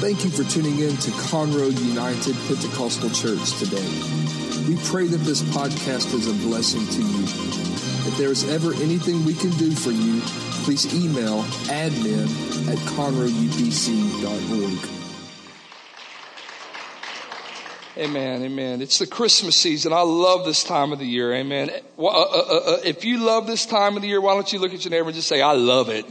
Thank you for tuning in to Conroe United Pentecostal Church today. We pray that this podcast is a blessing to you. If there is ever anything we can do for you, please email admin at conroeupc.org. Amen, amen. It's the Christmas season. I love this time of the year. Amen. Uh, uh, uh, if you love this time of the year, why don't you look at your neighbor and just say, I love it.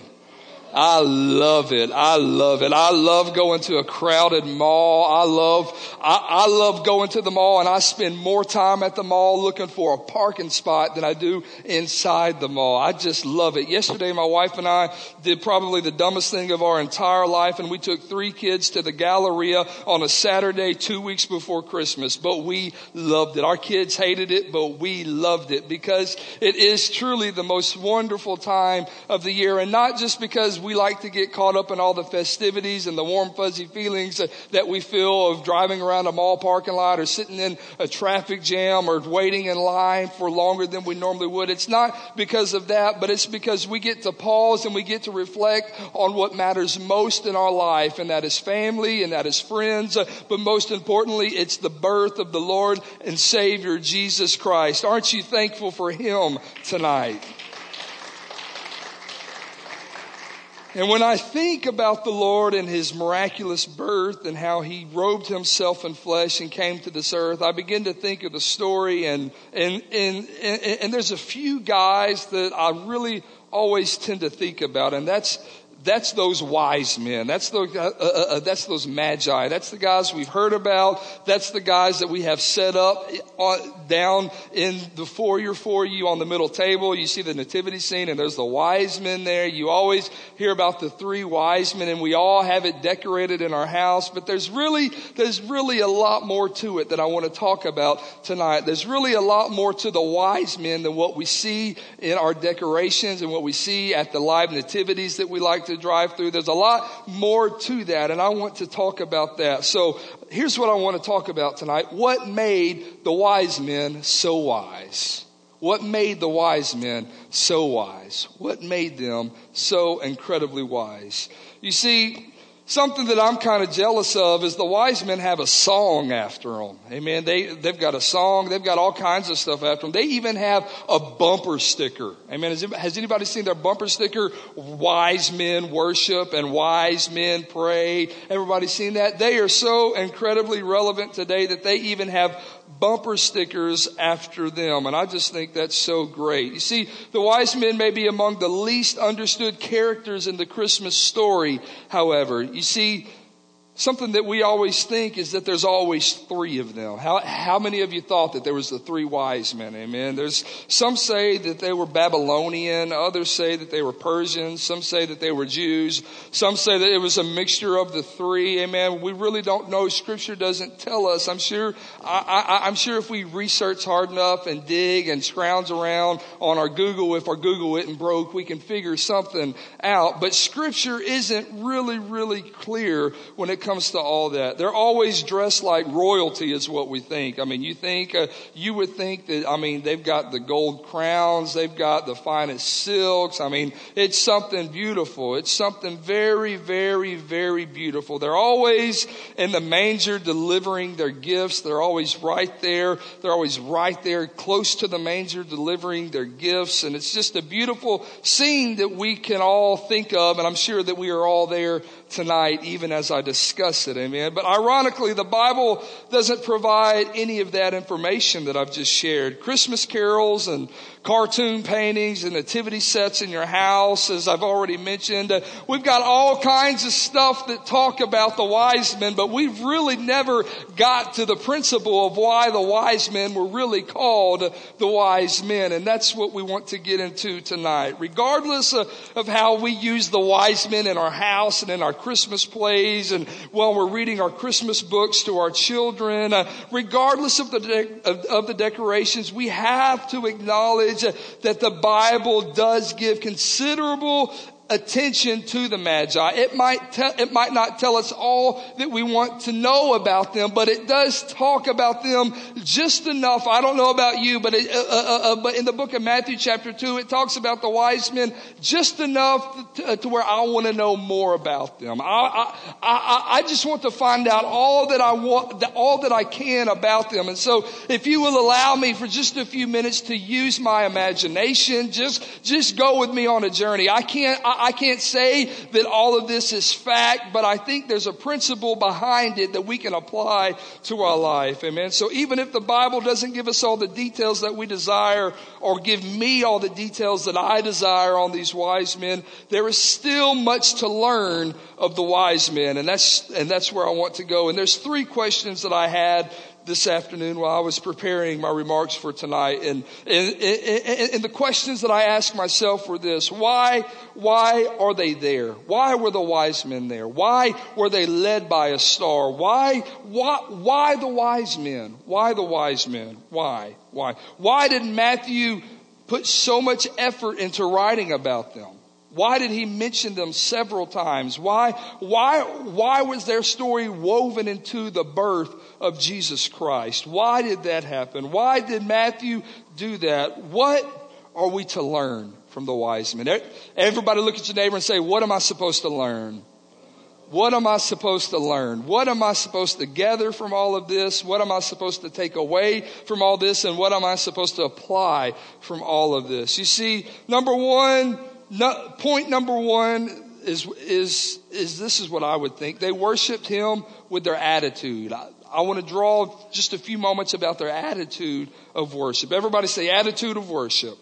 I love it. I love it. I love going to a crowded mall. I love, I, I, love going to the mall and I spend more time at the mall looking for a parking spot than I do inside the mall. I just love it. Yesterday, my wife and I did probably the dumbest thing of our entire life and we took three kids to the Galleria on a Saturday two weeks before Christmas, but we loved it. Our kids hated it, but we loved it because it is truly the most wonderful time of the year and not just because we like to get caught up in all the festivities and the warm fuzzy feelings that we feel of driving around a mall parking lot or sitting in a traffic jam or waiting in line for longer than we normally would. It's not because of that, but it's because we get to pause and we get to reflect on what matters most in our life, and that is family and that is friends. Uh, but most importantly, it's the birth of the Lord and Savior Jesus Christ. Aren't you thankful for Him tonight? And when I think about the Lord and his miraculous birth and how he robed himself in flesh and came to this earth, I begin to think of the story and, and, and, and, and there's a few guys that I really always tend to think about, and that's that's those wise men. That's the, uh, uh, uh, that's those magi. That's the guys we've heard about. That's the guys that we have set up on, down in the foyer for you on the middle table. You see the nativity scene and there's the wise men there. You always hear about the three wise men and we all have it decorated in our house. But there's really, there's really a lot more to it that I want to talk about tonight. There's really a lot more to the wise men than what we see in our decorations and what we see at the live nativities that we like to drive through. There's a lot more to that, and I want to talk about that. So here's what I want to talk about tonight. What made the wise men so wise? What made the wise men so wise? What made them so incredibly wise? You see, Something that I'm kind of jealous of is the wise men have a song after them. Amen. They, they've got a song. They've got all kinds of stuff after them. They even have a bumper sticker. Amen. Has, has anybody seen their bumper sticker? Wise men worship and wise men pray. Everybody seen that? They are so incredibly relevant today that they even have bumper stickers after them. And I just think that's so great. You see, the wise men may be among the least understood characters in the Christmas story, however. You see, Something that we always think is that there's always three of them. How, how many of you thought that there was the three wise men? Amen. There's, some say that they were Babylonian. Others say that they were Persians. Some say that they were Jews. Some say that it was a mixture of the three. Amen. We really don't know. Scripture doesn't tell us. I'm sure, I, I, I'm sure if we research hard enough and dig and scrounge around on our Google, if our Google isn't broke, we can figure something out. But scripture isn't really, really clear when it comes to all that. They're always dressed like royalty is what we think. I mean, you think, uh, you would think that, I mean, they've got the gold crowns, they've got the finest silks. I mean, it's something beautiful. It's something very, very, very beautiful. They're always in the manger delivering their gifts. They're always right there. They're always right there close to the manger delivering their gifts. And it's just a beautiful scene that we can all think of. And I'm sure that we are all there tonight, even as I discuss it. Amen. But ironically, the Bible doesn't provide any of that information that I've just shared. Christmas carols and cartoon paintings and nativity sets in your house, as I've already mentioned. Uh, we've got all kinds of stuff that talk about the wise men, but we've really never got to the principle of why the wise men were really called the wise men. And that's what we want to get into tonight. Regardless of, of how we use the wise men in our house and in our Christmas plays and while we're reading our Christmas books to our children, uh, regardless of the, de- of, of the decorations, we have to acknowledge that the Bible does give considerable attention to the Magi. It might tell, it might not tell us all that we want to know about them, but it does talk about them just enough. I don't know about you, but it, uh, uh, uh, uh but in the book of Matthew chapter two, it talks about the wise men just enough to, uh, to where I want to know more about them. I, I, I, I, just want to find out all that I want, all that I can about them. And so if you will allow me for just a few minutes to use my imagination, just, just go with me on a journey. I can't, I, I can't say that all of this is fact, but I think there's a principle behind it that we can apply to our life. Amen. So even if the Bible doesn't give us all the details that we desire or give me all the details that I desire on these wise men, there is still much to learn of the wise men. And that's, and that's where I want to go. And there's three questions that I had this afternoon while I was preparing my remarks for tonight. And, and, and, and, the questions that I asked myself were this. Why, why are they there? Why were the wise men there? Why were they led by a star? Why, why, why the wise men? Why the wise men? Why? Why? Why did Matthew put so much effort into writing about them? Why did he mention them several times? Why, why, why was their story woven into the birth of Jesus Christ? Why did that happen? Why did Matthew do that? What are we to learn from the wise men? Everybody look at your neighbor and say, what am I supposed to learn? What am I supposed to learn? What am I supposed to gather from all of this? What am I supposed to take away from all this? And what am I supposed to apply from all of this? You see, number one, no, point number one is, is, is this is what I would think. They worshiped him with their attitude. I, I want to draw just a few moments about their attitude of worship. Everybody say attitude of worship.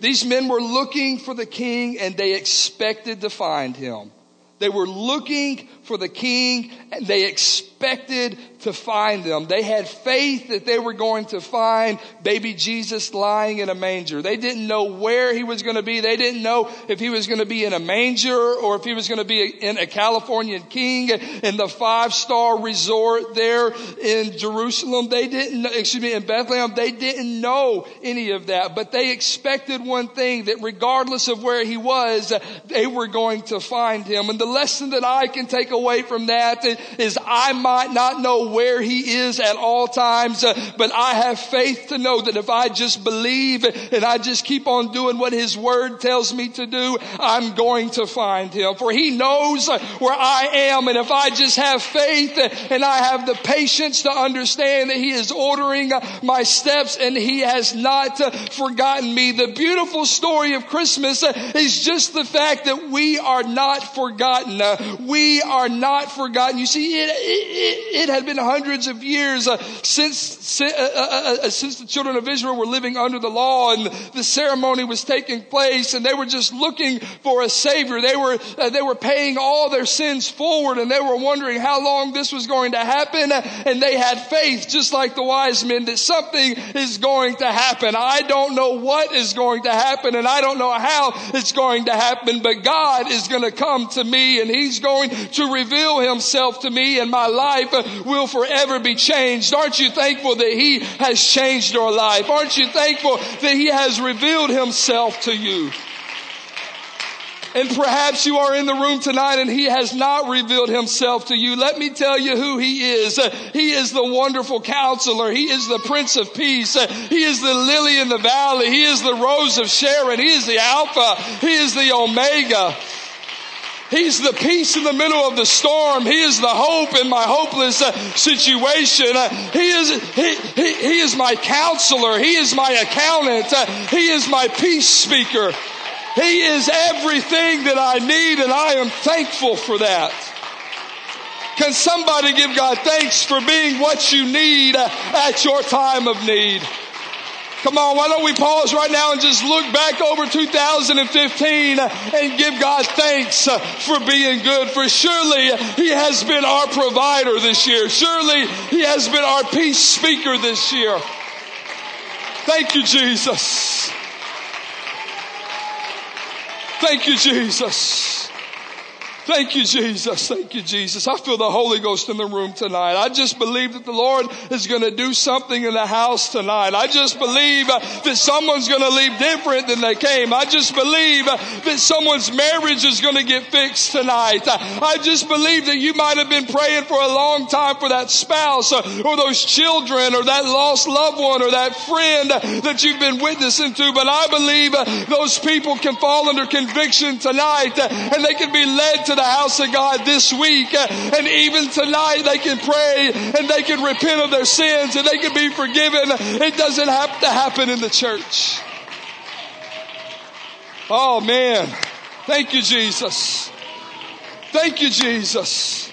These men were looking for the king and they expected to find him. They were looking for the king they expected to find them. They had faith that they were going to find baby Jesus lying in a manger. They didn't know where he was going to be. They didn't know if he was going to be in a manger or if he was going to be in a Californian king in the five star resort there in Jerusalem. They didn't, excuse me, in Bethlehem. They didn't know any of that, but they expected one thing that regardless of where he was, they were going to find him. And the lesson that I can take away from that is I might not know where he is at all times, uh, but I have faith to know that if I just believe and I just keep on doing what his word tells me to do, I'm going to find him. For he knows uh, where I am. And if I just have faith and I have the patience to understand that he is ordering my steps and he has not uh, forgotten me. The beautiful story of Christmas is just the fact that we are not forgotten. We are not forgotten. You see, it, it, it had been hundreds of years uh, since, uh, uh, uh, since the children of Israel were living under the law and the ceremony was taking place and they were just looking for a savior. They were, uh, they were paying all their sins forward and they were wondering how long this was going to happen and they had faith just like the wise men that something is going to happen. I don't know what is going to happen and I don't know how it's going to happen, but God is going to come to me and he's going to reveal himself to me and my life will forever be changed. Aren't you thankful that He has changed your life? Aren't you thankful that He has revealed Himself to you? And perhaps you are in the room tonight and he has not revealed himself to you. Let me tell you who he is. He is the wonderful counselor. He is the prince of peace. He is the lily in the valley. He is the rose of Sharon. He is the alpha. He is the omega. He's the peace in the middle of the storm. He is the hope in my hopeless uh, situation. Uh, he is, he, he, he, is my counselor. He is my accountant. Uh, he is my peace speaker. He is everything that I need and I am thankful for that. Can somebody give God thanks for being what you need uh, at your time of need? Come on, why don't we pause right now and just look back over 2015 and give God thanks for being good. For surely He has been our provider this year. Surely He has been our peace speaker this year. Thank you, Jesus. Thank you, Jesus. Thank you, Jesus. Thank you, Jesus. I feel the Holy Ghost in the room tonight. I just believe that the Lord is going to do something in the house tonight. I just believe uh, that someone's going to leave different than they came. I just believe uh, that someone's marriage is going to get fixed tonight. Uh, I just believe that you might have been praying for a long time for that spouse or those children or that lost loved one or that friend that you've been witnessing to. But I believe those people can fall under conviction tonight and they can be led to the house of God this week. Uh, and even tonight they can pray and they can repent of their sins and they can be forgiven. It doesn't have to happen in the church. Oh man. Thank you, Jesus. Thank you, Jesus.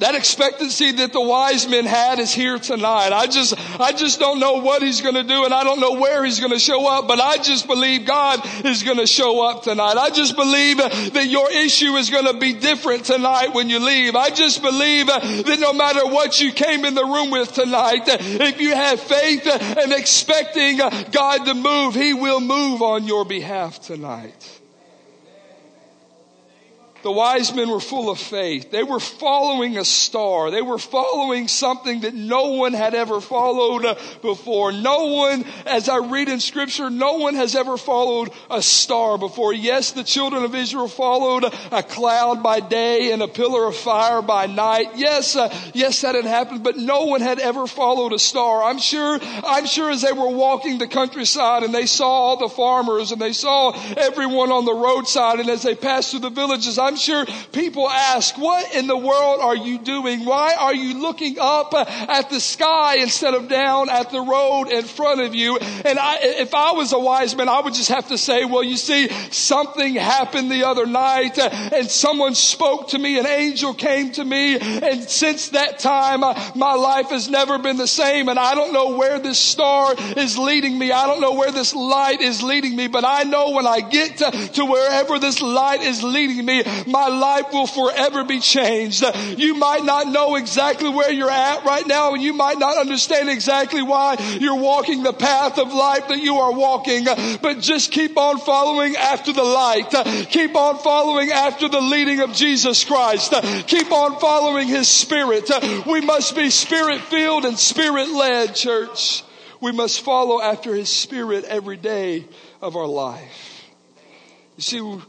That expectancy that the wise men had is here tonight. I just, I just don't know what he's going to do and I don't know where he's going to show up, but I just believe God is going to show up tonight. I just believe that your issue is going to be different tonight when you leave. I just believe that no matter what you came in the room with tonight, if you have faith and expecting God to move, he will move on your behalf tonight. The wise men were full of faith. They were following a star. They were following something that no one had ever followed before. No one, as I read in scripture, no one has ever followed a star before. Yes, the children of Israel followed a cloud by day and a pillar of fire by night. Yes, uh, yes, that had happened, but no one had ever followed a star. I'm sure, I'm sure as they were walking the countryside and they saw all the farmers and they saw everyone on the roadside and as they passed through the villages, I'm sure people ask, what in the world are you doing? Why are you looking up at the sky instead of down at the road in front of you? And I, if I was a wise man, I would just have to say, well, you see, something happened the other night and someone spoke to me, an angel came to me. And since that time, my life has never been the same. And I don't know where this star is leading me. I don't know where this light is leading me, but I know when I get to, to wherever this light is leading me, my life will forever be changed. You might not know exactly where you're at right now and you might not understand exactly why you're walking the path of life that you are walking, but just keep on following after the light. Keep on following after the leading of Jesus Christ. Keep on following His Spirit. We must be Spirit filled and Spirit led, church. We must follow after His Spirit every day of our life. You see,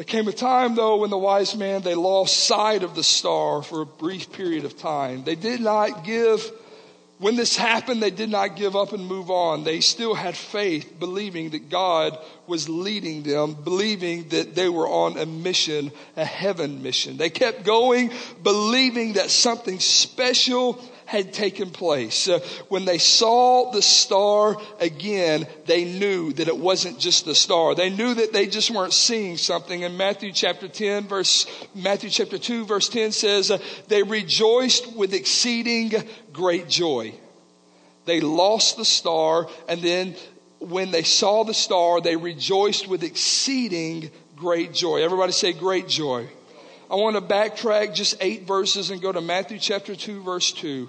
there came a time though when the wise men, they lost sight of the star for a brief period of time. They did not give, when this happened, they did not give up and move on. They still had faith, believing that God was leading them, believing that they were on a mission, a heaven mission. They kept going, believing that something special had taken place. Uh, when they saw the star again, they knew that it wasn't just the star. They knew that they just weren't seeing something. In Matthew chapter 10 verse, Matthew chapter 2 verse 10 says, uh, they rejoiced with exceeding great joy. They lost the star and then when they saw the star, they rejoiced with exceeding great joy. Everybody say great joy. I want to backtrack just eight verses and go to Matthew chapter 2, verse 2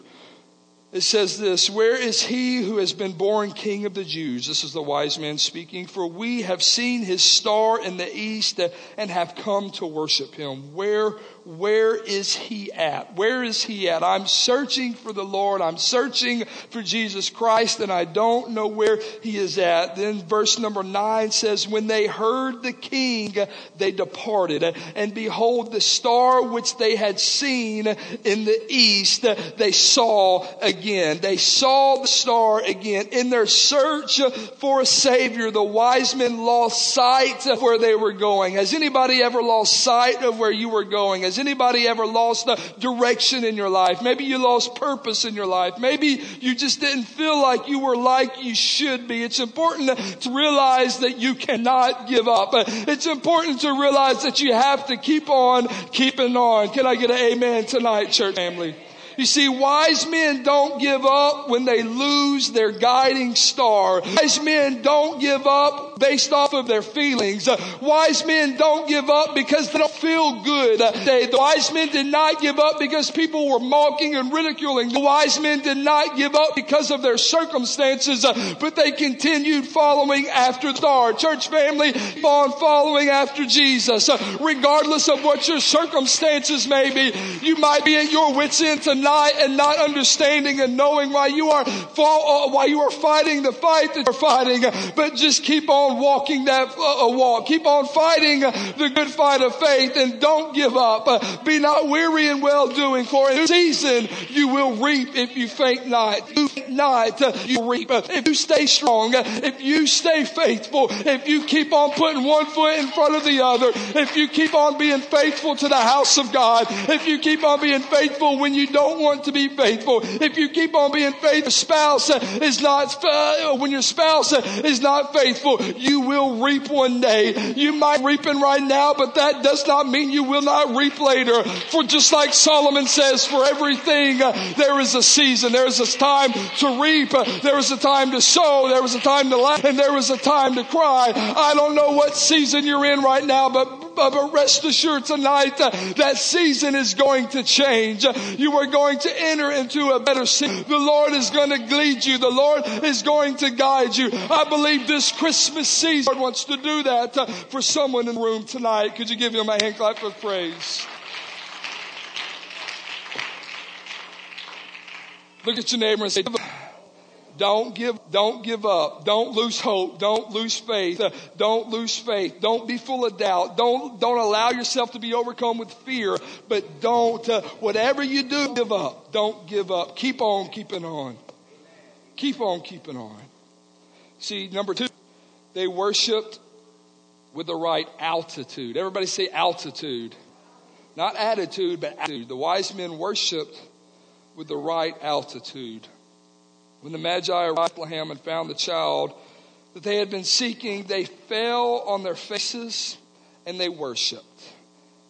it says this Where is he who has been born king of the Jews? This is the wise man speaking. For we have seen his star in the east and have come to worship him. Where where is he at? Where is he at? I'm searching for the Lord. I'm searching for Jesus Christ and I don't know where he is at. Then verse number nine says, when they heard the king, they departed and behold the star which they had seen in the east, they saw again. They saw the star again in their search for a savior. The wise men lost sight of where they were going. Has anybody ever lost sight of where you were going? Has anybody ever lost the direction in your life? Maybe you lost purpose in your life. Maybe you just didn't feel like you were like you should be. It's important to realize that you cannot give up. It's important to realize that you have to keep on keeping on. Can I get an amen tonight, church family? You see, wise men don't give up when they lose their guiding star. Wise men don't give up based off of their feelings. Uh, wise men don't give up because they don't feel good. Uh, the wise men did not give up because people were mocking and ridiculing. The wise men did not give up because of their circumstances, uh, but they continued following after the star. Church family, on following after Jesus. Regardless of what your circumstances may be, you might be at your wits end tonight and not understanding and knowing why you are why you are fighting the fight that you're fighting, but just keep on walking that uh, walk. Keep on fighting the good fight of faith and don't give up. Uh, be not weary in well doing for in season you will reap if you faint not. You not, uh, you reap. If you stay strong, if you stay faithful, if you keep on putting one foot in front of the other, if you keep on being faithful to the house of God, if you keep on being faithful when you don't want to be faithful, if you keep on being faithful, spouse is not, uh, when your spouse is not faithful, you will reap one day. You might reaping right now, but that does not mean you will not reap later. For just like Solomon says, for everything uh, there is a season. There is a time to reap. Uh, there is a time to sow. There is a time to laugh and there is a time to cry. I don't know what season you're in right now, but, but rest assured tonight uh, that season is going to change. You are going to enter into a better season. The Lord is going to lead you. The Lord is going to guide you. I believe this Christmas season wants to do that uh, for someone in the room tonight. Could you give him a hand clap of praise? Look at your neighbor and say, don't give, don't give up. Don't lose hope. Don't lose faith. Uh, don't lose faith. Don't be full of doubt. Don't, don't allow yourself to be overcome with fear, but don't, uh, whatever you do, give up. Don't give up. Keep on keeping on. Keep on keeping on. See, number two, they worshiped with the right altitude. Everybody say altitude. Not attitude, but attitude. The wise men worshiped with the right altitude. When the Magi arrived at Bethlehem and found the child that they had been seeking, they fell on their faces and they worshiped.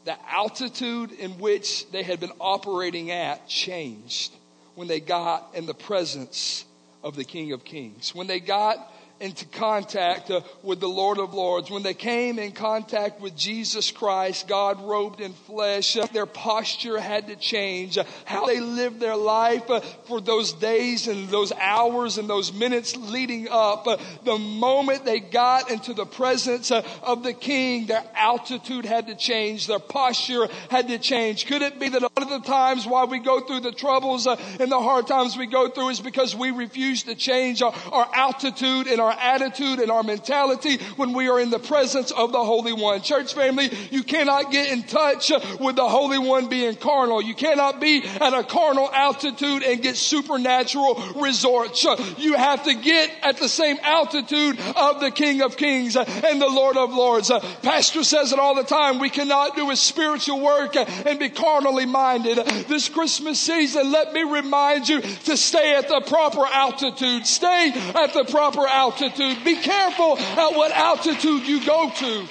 The altitude in which they had been operating at changed when they got in the presence of the King of Kings. When they got into contact uh, with the Lord of Lords, when they came in contact with Jesus Christ, God robed in flesh, uh, their posture had to change. Uh, how they lived their life uh, for those days and those hours and those minutes leading up, uh, the moment they got into the presence uh, of the King, their altitude had to change, their posture had to change. Could it be that a lot of the times why we go through the troubles and the hard times we go through is because we refuse to change our, our altitude and our our attitude and our mentality when we are in the presence of the Holy One. Church family, you cannot get in touch with the Holy One being carnal. You cannot be at a carnal altitude and get supernatural resorts. You have to get at the same altitude of the King of Kings and the Lord of Lords. Pastor says it all the time. We cannot do a spiritual work and be carnally minded. This Christmas season, let me remind you to stay at the proper altitude. Stay at the proper altitude altitude. Be careful at what altitude you go to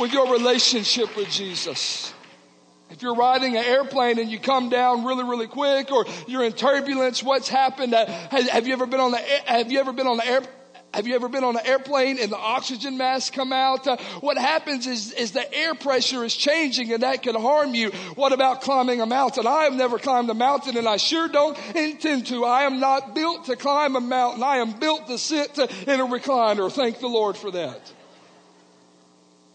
with your relationship with Jesus. If you're riding an airplane and you come down really, really quick, or you're in turbulence, what's happened? Uh, have you ever been on the Have you ever been on the air? Have you ever been on an airplane and the oxygen masks come out? Uh, what happens is, is the air pressure is changing and that can harm you. What about climbing a mountain? I have never climbed a mountain and I sure don't intend to. I am not built to climb a mountain. I am built to sit in a recliner. Thank the Lord for that.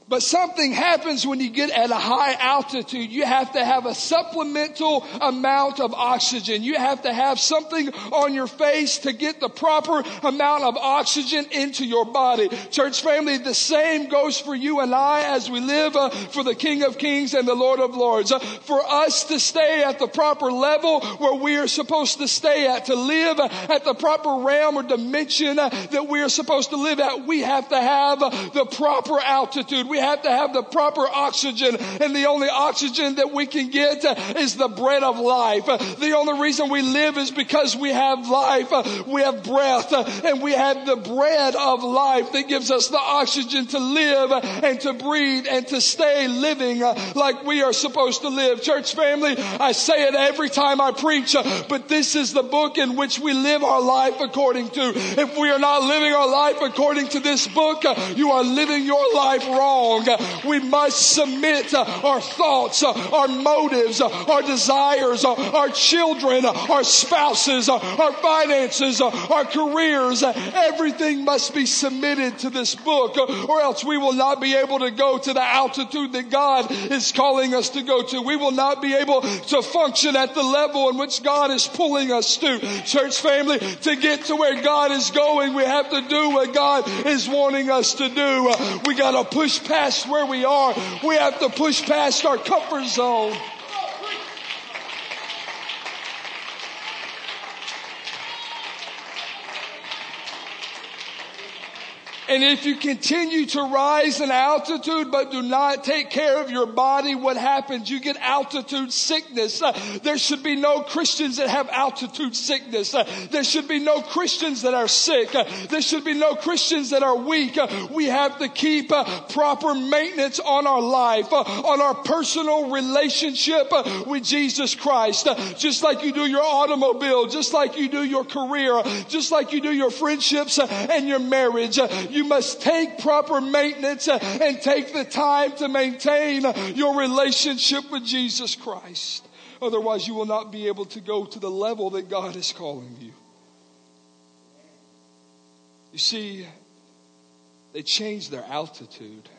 But something happens when you get at a high altitude. You have to have a supplemental amount of oxygen. You have to have something on your face to get the proper amount of oxygen into your body. Church family, the same goes for you and I as we live uh, for the King of Kings and the Lord of Lords. Uh, for us to stay at the proper level where we are supposed to stay at, to live at the proper realm or dimension uh, that we are supposed to live at, we have to have uh, the proper altitude we have to have the proper oxygen and the only oxygen that we can get is the bread of life. The only reason we live is because we have life. We have breath and we have the bread of life that gives us the oxygen to live and to breathe and to stay living like we are supposed to live. Church family, I say it every time I preach, but this is the book in which we live our life according to. If we are not living our life according to this book, you are living your life wrong. We must submit our thoughts, our motives, our desires, our children, our spouses, our finances, our careers. Everything must be submitted to this book or else we will not be able to go to the altitude that God is calling us to go to. We will not be able to function at the level in which God is pulling us to. Church family, to get to where God is going, we have to do what God is wanting us to do. We got to push past where we are. We have to push past our comfort zone. And if you continue to rise in altitude but do not take care of your body, what happens? You get altitude sickness. Uh, there should be no Christians that have altitude sickness. Uh, there should be no Christians that are sick. Uh, there should be no Christians that are weak. Uh, we have to keep uh, proper maintenance on our life, uh, on our personal relationship with Jesus Christ. just like you do your automobile, just like you do your career, just like you do your friendships and your marriage. You you must take proper maintenance and take the time to maintain your relationship with Jesus Christ. Otherwise, you will not be able to go to the level that God is calling you. You see, they changed their altitude.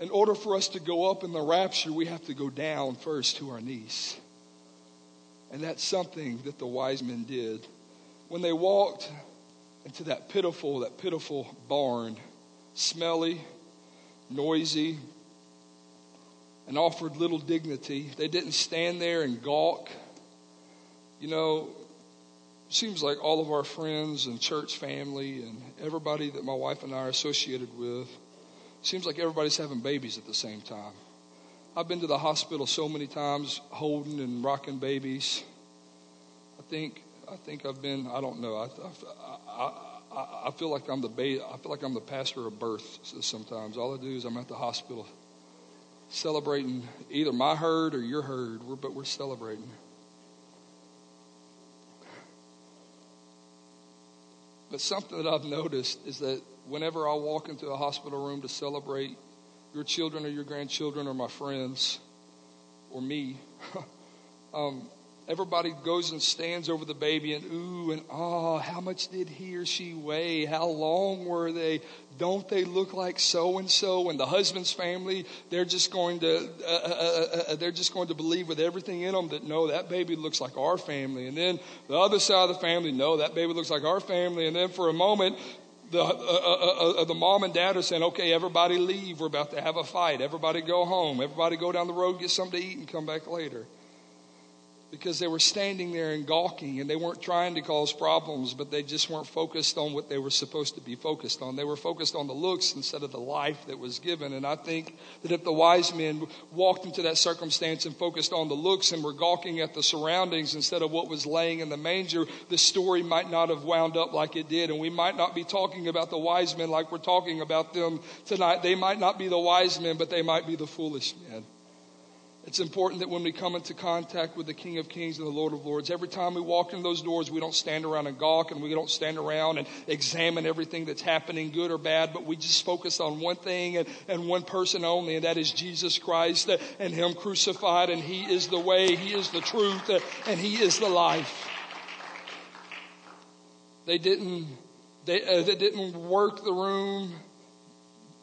In order for us to go up in the rapture, we have to go down first to our knees. And that's something that the wise men did. When they walked into that pitiful, that pitiful barn, smelly, noisy, and offered little dignity. They didn't stand there and gawk. You know, seems like all of our friends and church family and everybody that my wife and I are associated with, seems like everybody's having babies at the same time. I've been to the hospital so many times holding and rocking babies. I think I think I've been. I don't know. I, I, I, I feel like I'm the ba- I feel like I'm the pastor of birth. Sometimes all I do is I'm at the hospital celebrating either my herd or your herd, but we're celebrating. But something that I've noticed is that whenever I walk into a hospital room to celebrate your children or your grandchildren or my friends or me, um, Everybody goes and stands over the baby and ooh and oh, how much did he or she weigh? How long were they? Don't they look like so and so? And the husband's family, they're just going to uh uh, uh, uh, uh, they're just going to believe with everything in them that no, that baby looks like our family. And then the other side of the family, no, that baby looks like our family. And then for a moment, the, uh, uh, uh, the mom and dad are saying, okay, everybody leave. We're about to have a fight. Everybody go home. Everybody go down the road, get something to eat, and come back later because they were standing there and gawking and they weren't trying to cause problems, but they just weren't focused on what they were supposed to be focused on. They were focused on the looks instead of the life that was given. And I think that if the wise men walked into that circumstance and focused on the looks and were gawking at the surroundings instead of what was laying in the manger, the story might not have wound up like it did. And we might not be talking about the wise men like we're talking about them tonight. They might not be the wise men, but they might be the foolish men. It's important that when we come into contact with the King of Kings and the Lord of Lords, every time we walk in those doors, we don't stand around and gawk and we don't stand around and examine everything that's happening, good or bad, but we just focus on one thing and, and one person only, and that is Jesus Christ and Him crucified, and He is the way, He is the truth, and He is the life. They didn't, they, uh, they didn't work the room.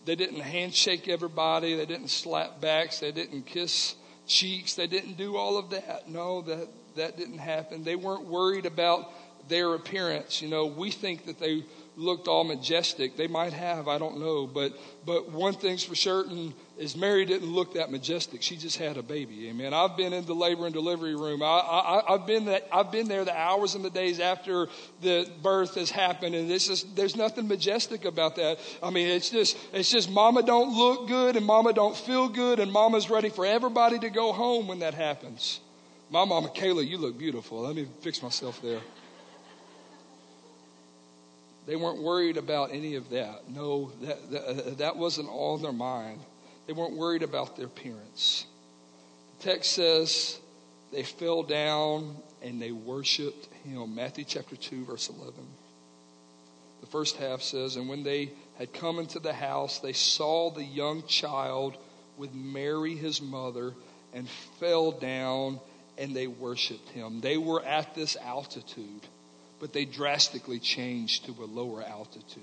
They didn't handshake everybody. They didn't slap backs. They didn't kiss cheeks. They didn't do all of that. No, that, that didn't happen. They weren't worried about their appearance. You know, we think that they looked all majestic. They might have, I don't know. But, but one thing's for certain is Mary didn't look that majestic. She just had a baby. Amen. I've been in the labor and delivery room. I, I've, been that, I've been there the hours and the days after the birth has happened. And it's just, there's nothing majestic about that. I mean, it's just, it's just mama don't look good and mama don't feel good and mama's ready for everybody to go home when that happens. My mama, Kayla, you look beautiful. Let me fix myself there. They weren't worried about any of that. No, that, that, uh, that wasn't all in their mind. They weren't worried about their appearance. The text says they fell down and they worshiped him. Matthew chapter 2, verse 11. The first half says, And when they had come into the house, they saw the young child with Mary, his mother, and fell down and they worshiped him. They were at this altitude, but they drastically changed to a lower altitude.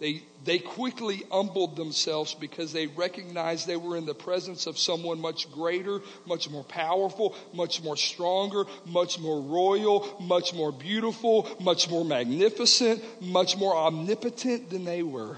They, they quickly humbled themselves because they recognized they were in the presence of someone much greater, much more powerful, much more stronger, much more royal, much more beautiful, much more magnificent, much more omnipotent than they were.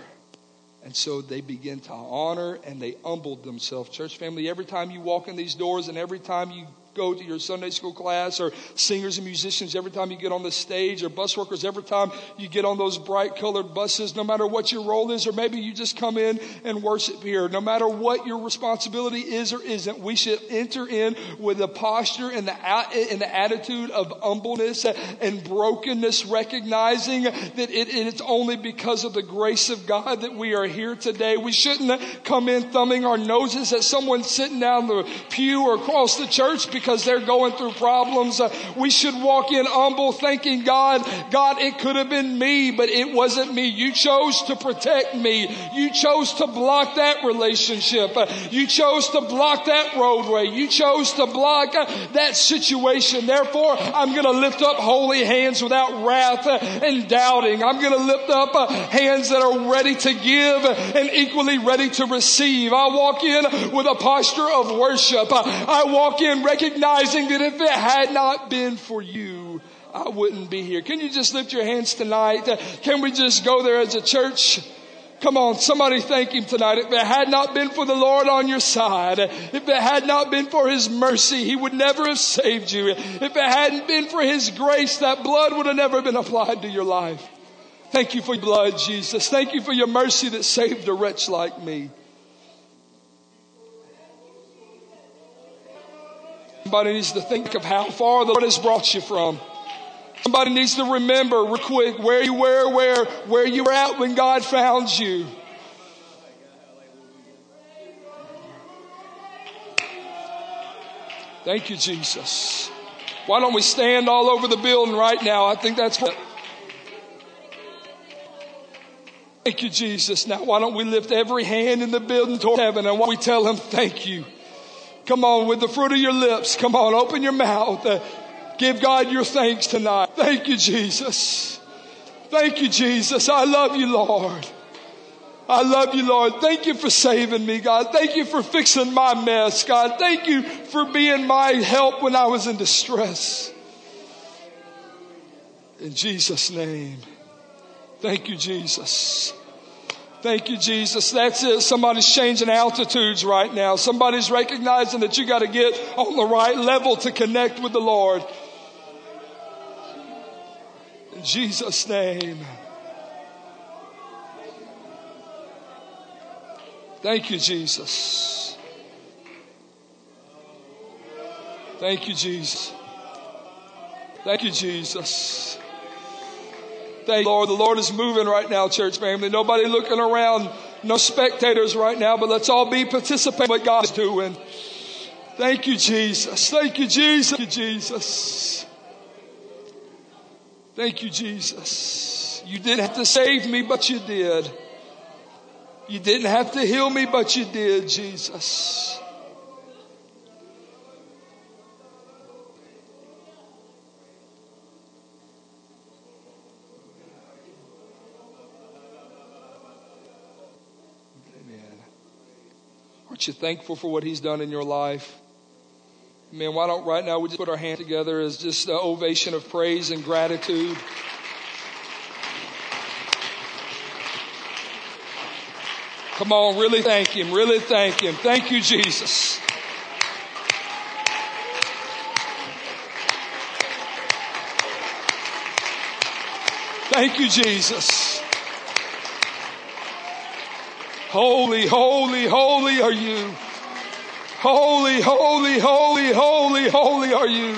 And so they begin to honor and they humbled themselves. Church family, every time you walk in these doors and every time you go to your Sunday school class or singers and musicians every time you get on the stage or bus workers every time you get on those bright colored buses, no matter what your role is, or maybe you just come in and worship here. No matter what your responsibility is or isn't, we should enter in with a posture and the, and the attitude of humbleness and brokenness, recognizing that it, it's only because of the grace of God that we are here today. We shouldn't come in thumbing our noses at someone sitting down the pew or across the church because they're going through problems. Uh, we should walk in humble thanking God, God, it could have been me, but it wasn't me. You chose to protect me. You chose to block that relationship. Uh, you chose to block that roadway. You chose to block uh, that situation. Therefore, I'm going to lift up holy hands without wrath uh, and doubting. I'm going to lift up uh, hands that are ready to give and equally ready to receive. I walk in with a posture of worship. Uh, I walk in recognizing recognizing that if it had not been for you, I wouldn't be here. Can you just lift your hands tonight? Can we just go there as a church? Come on, somebody thank him tonight. If it had not been for the Lord on your side, if it had not been for his mercy, he would never have saved you. If it hadn't been for his grace, that blood would have never been applied to your life. Thank you for your blood, Jesus. Thank you for your mercy that saved a wretch like me. Somebody needs to think of how far the Lord has brought you from. Somebody needs to remember real quick where you were, where, where you were at when God found you. Thank you, Jesus. Why don't we stand all over the building right now? I think that's what. Thank you, Jesus. Now, why don't we lift every hand in the building toward heaven and why we tell him thank you? Come on, with the fruit of your lips. Come on, open your mouth. Uh, give God your thanks tonight. Thank you, Jesus. Thank you, Jesus. I love you, Lord. I love you, Lord. Thank you for saving me, God. Thank you for fixing my mess, God. Thank you for being my help when I was in distress. In Jesus' name. Thank you, Jesus. Thank you, Jesus. That's it. Somebody's changing altitudes right now. Somebody's recognizing that you got to get on the right level to connect with the Lord. In Jesus' name. Thank you, Jesus. Thank you, Jesus. Thank you, Jesus. Thank you, Lord. The Lord is moving right now, church family. Nobody looking around, no spectators right now, but let's all be participating what God is doing. Thank you, Jesus. Thank you, Jesus. Thank you, Jesus. Thank you, Jesus. You didn't have to save me, but you did. You didn't have to heal me, but you did, Jesus. Aren't you thankful for what He's done in your life? Man, why don't right now we just put our hands together as just an ovation of praise and gratitude? Come on, really thank Him, really thank Him. Thank you, Jesus. Thank you, Jesus. Holy, holy, holy are you. Holy, holy, holy, holy, holy are you.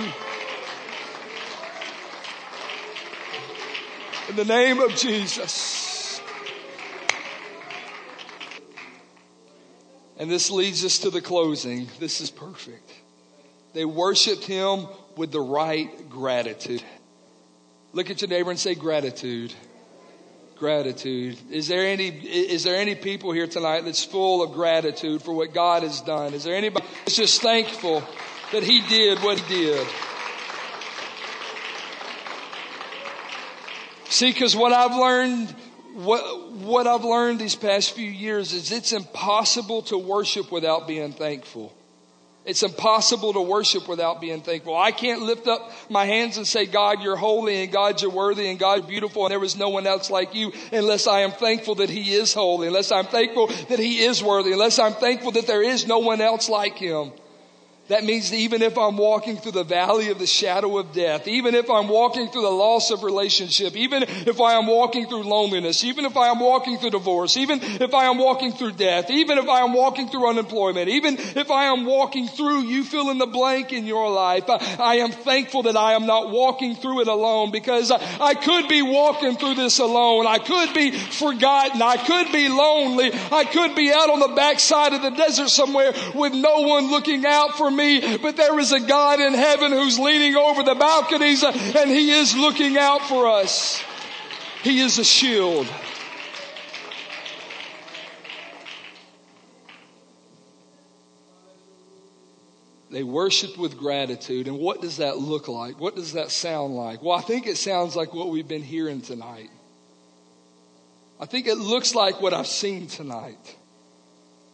In the name of Jesus. And this leads us to the closing. This is perfect. They worshiped him with the right gratitude. Look at your neighbor and say gratitude. Gratitude. Is there any, is there any people here tonight that's full of gratitude for what God has done? Is there anybody that's just thankful that he did what he did? See, because what I've learned, what, what I've learned these past few years is it's impossible to worship without being thankful. It's impossible to worship without being thankful. I can't lift up my hands and say, God, you're holy and God, you're worthy and God, you're beautiful and there is no one else like you unless I am thankful that He is holy, unless I'm thankful that He is worthy, unless I'm thankful that there is no one else like Him. That means even if I'm walking through the valley of the shadow of death, even if I'm walking through the loss of relationship, even if I am walking through loneliness, even if I am walking through divorce, even if I am walking through death, even if I am walking through unemployment, even if I am walking through you fill in the blank in your life, uh, I am thankful that I am not walking through it alone because I could be walking through this alone. I could be forgotten. I could be lonely. I could be out on the backside of the desert somewhere with no one looking out for me, but there is a God in heaven who's leaning over the balconies and he is looking out for us. He is a shield. They worship with gratitude. And what does that look like? What does that sound like? Well, I think it sounds like what we've been hearing tonight. I think it looks like what I've seen tonight.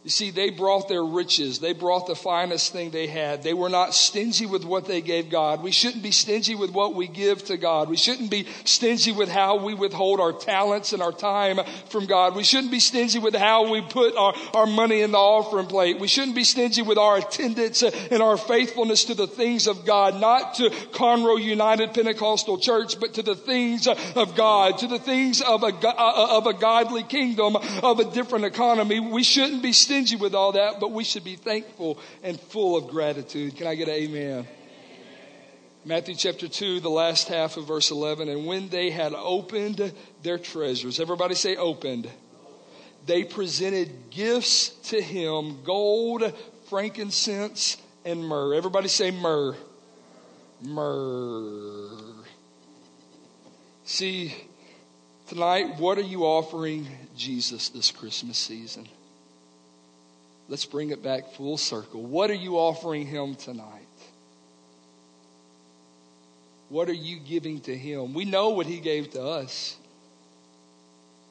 You see, they brought their riches. They brought the finest thing they had. They were not stingy with what they gave God. We shouldn't be stingy with what we give to God. We shouldn't be stingy with how we withhold our talents and our time from God. We shouldn't be stingy with how we put our, our money in the offering plate. We shouldn't be stingy with our attendance and our faithfulness to the things of God, not to Conroe United Pentecostal Church, but to the things of God, to the things of a, uh, of a godly kingdom, of a different economy. We shouldn't be stingy with all that, but we should be thankful and full of gratitude. Can I get an amen? Matthew chapter 2, the last half of verse 11. And when they had opened their treasures, everybody say opened, they presented gifts to him gold, frankincense, and myrrh. Everybody say myrrh. Myrrh. See, tonight, what are you offering Jesus this Christmas season? Let's bring it back full circle. What are you offering Him tonight? What are you giving to Him? We know what He gave to us.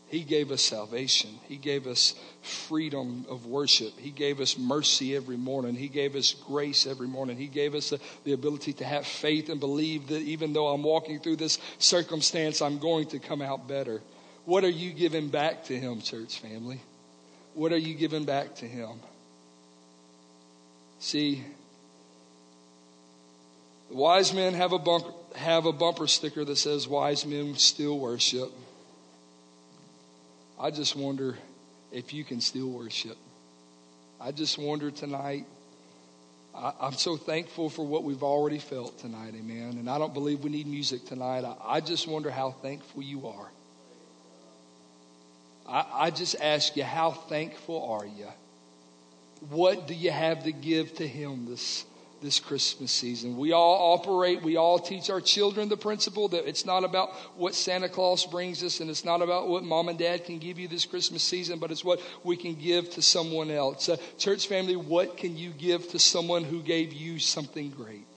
He gave us salvation. He gave us freedom of worship. He gave us mercy every morning. He gave us grace every morning. He gave us the, the, ability to have faith and believe that even though I'm walking through this circumstance, I'm going to come out better. What are you giving back to Him, church family? What are you giving back to Him? See, the wise men have a, bumper, have a bumper sticker that says, Wise men still worship. I just wonder if you can still worship. I just wonder tonight. I, am so thankful for what we've already felt tonight, amen. And I don't believe we need music tonight. I, I just wonder how thankful you are. I, I just ask you, how thankful are you? What do you have to give to Him this, this Christmas season? We all operate, we all teach our children the principle that it's not about what Santa Claus brings us and it's not about what mom and dad can give you this Christmas season, but it's what we can give to someone else. Uh, church family, what can you give to someone who gave you something great?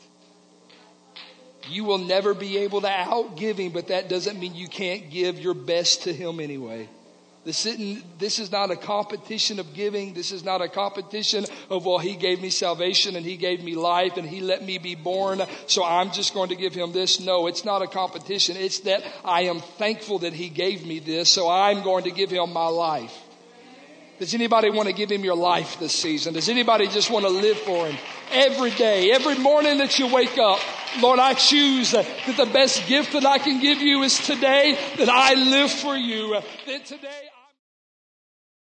You will never be able to outgive him, but that doesn't mean you can't give your best to him anyway. This, is not a competition of giving. This is not a competition of, well, he gave me salvation and he gave me life and he let me be born, so I'm just going to give him this. No, it's not a competition. It's that I am thankful that he gave me this, so I'm going to give him my life. Does anybody want to give him your life this season? Does anybody just want to live for him every day, every morning that you wake up? Lord, I choose that the best gift that I can give you is today that I live for you. That today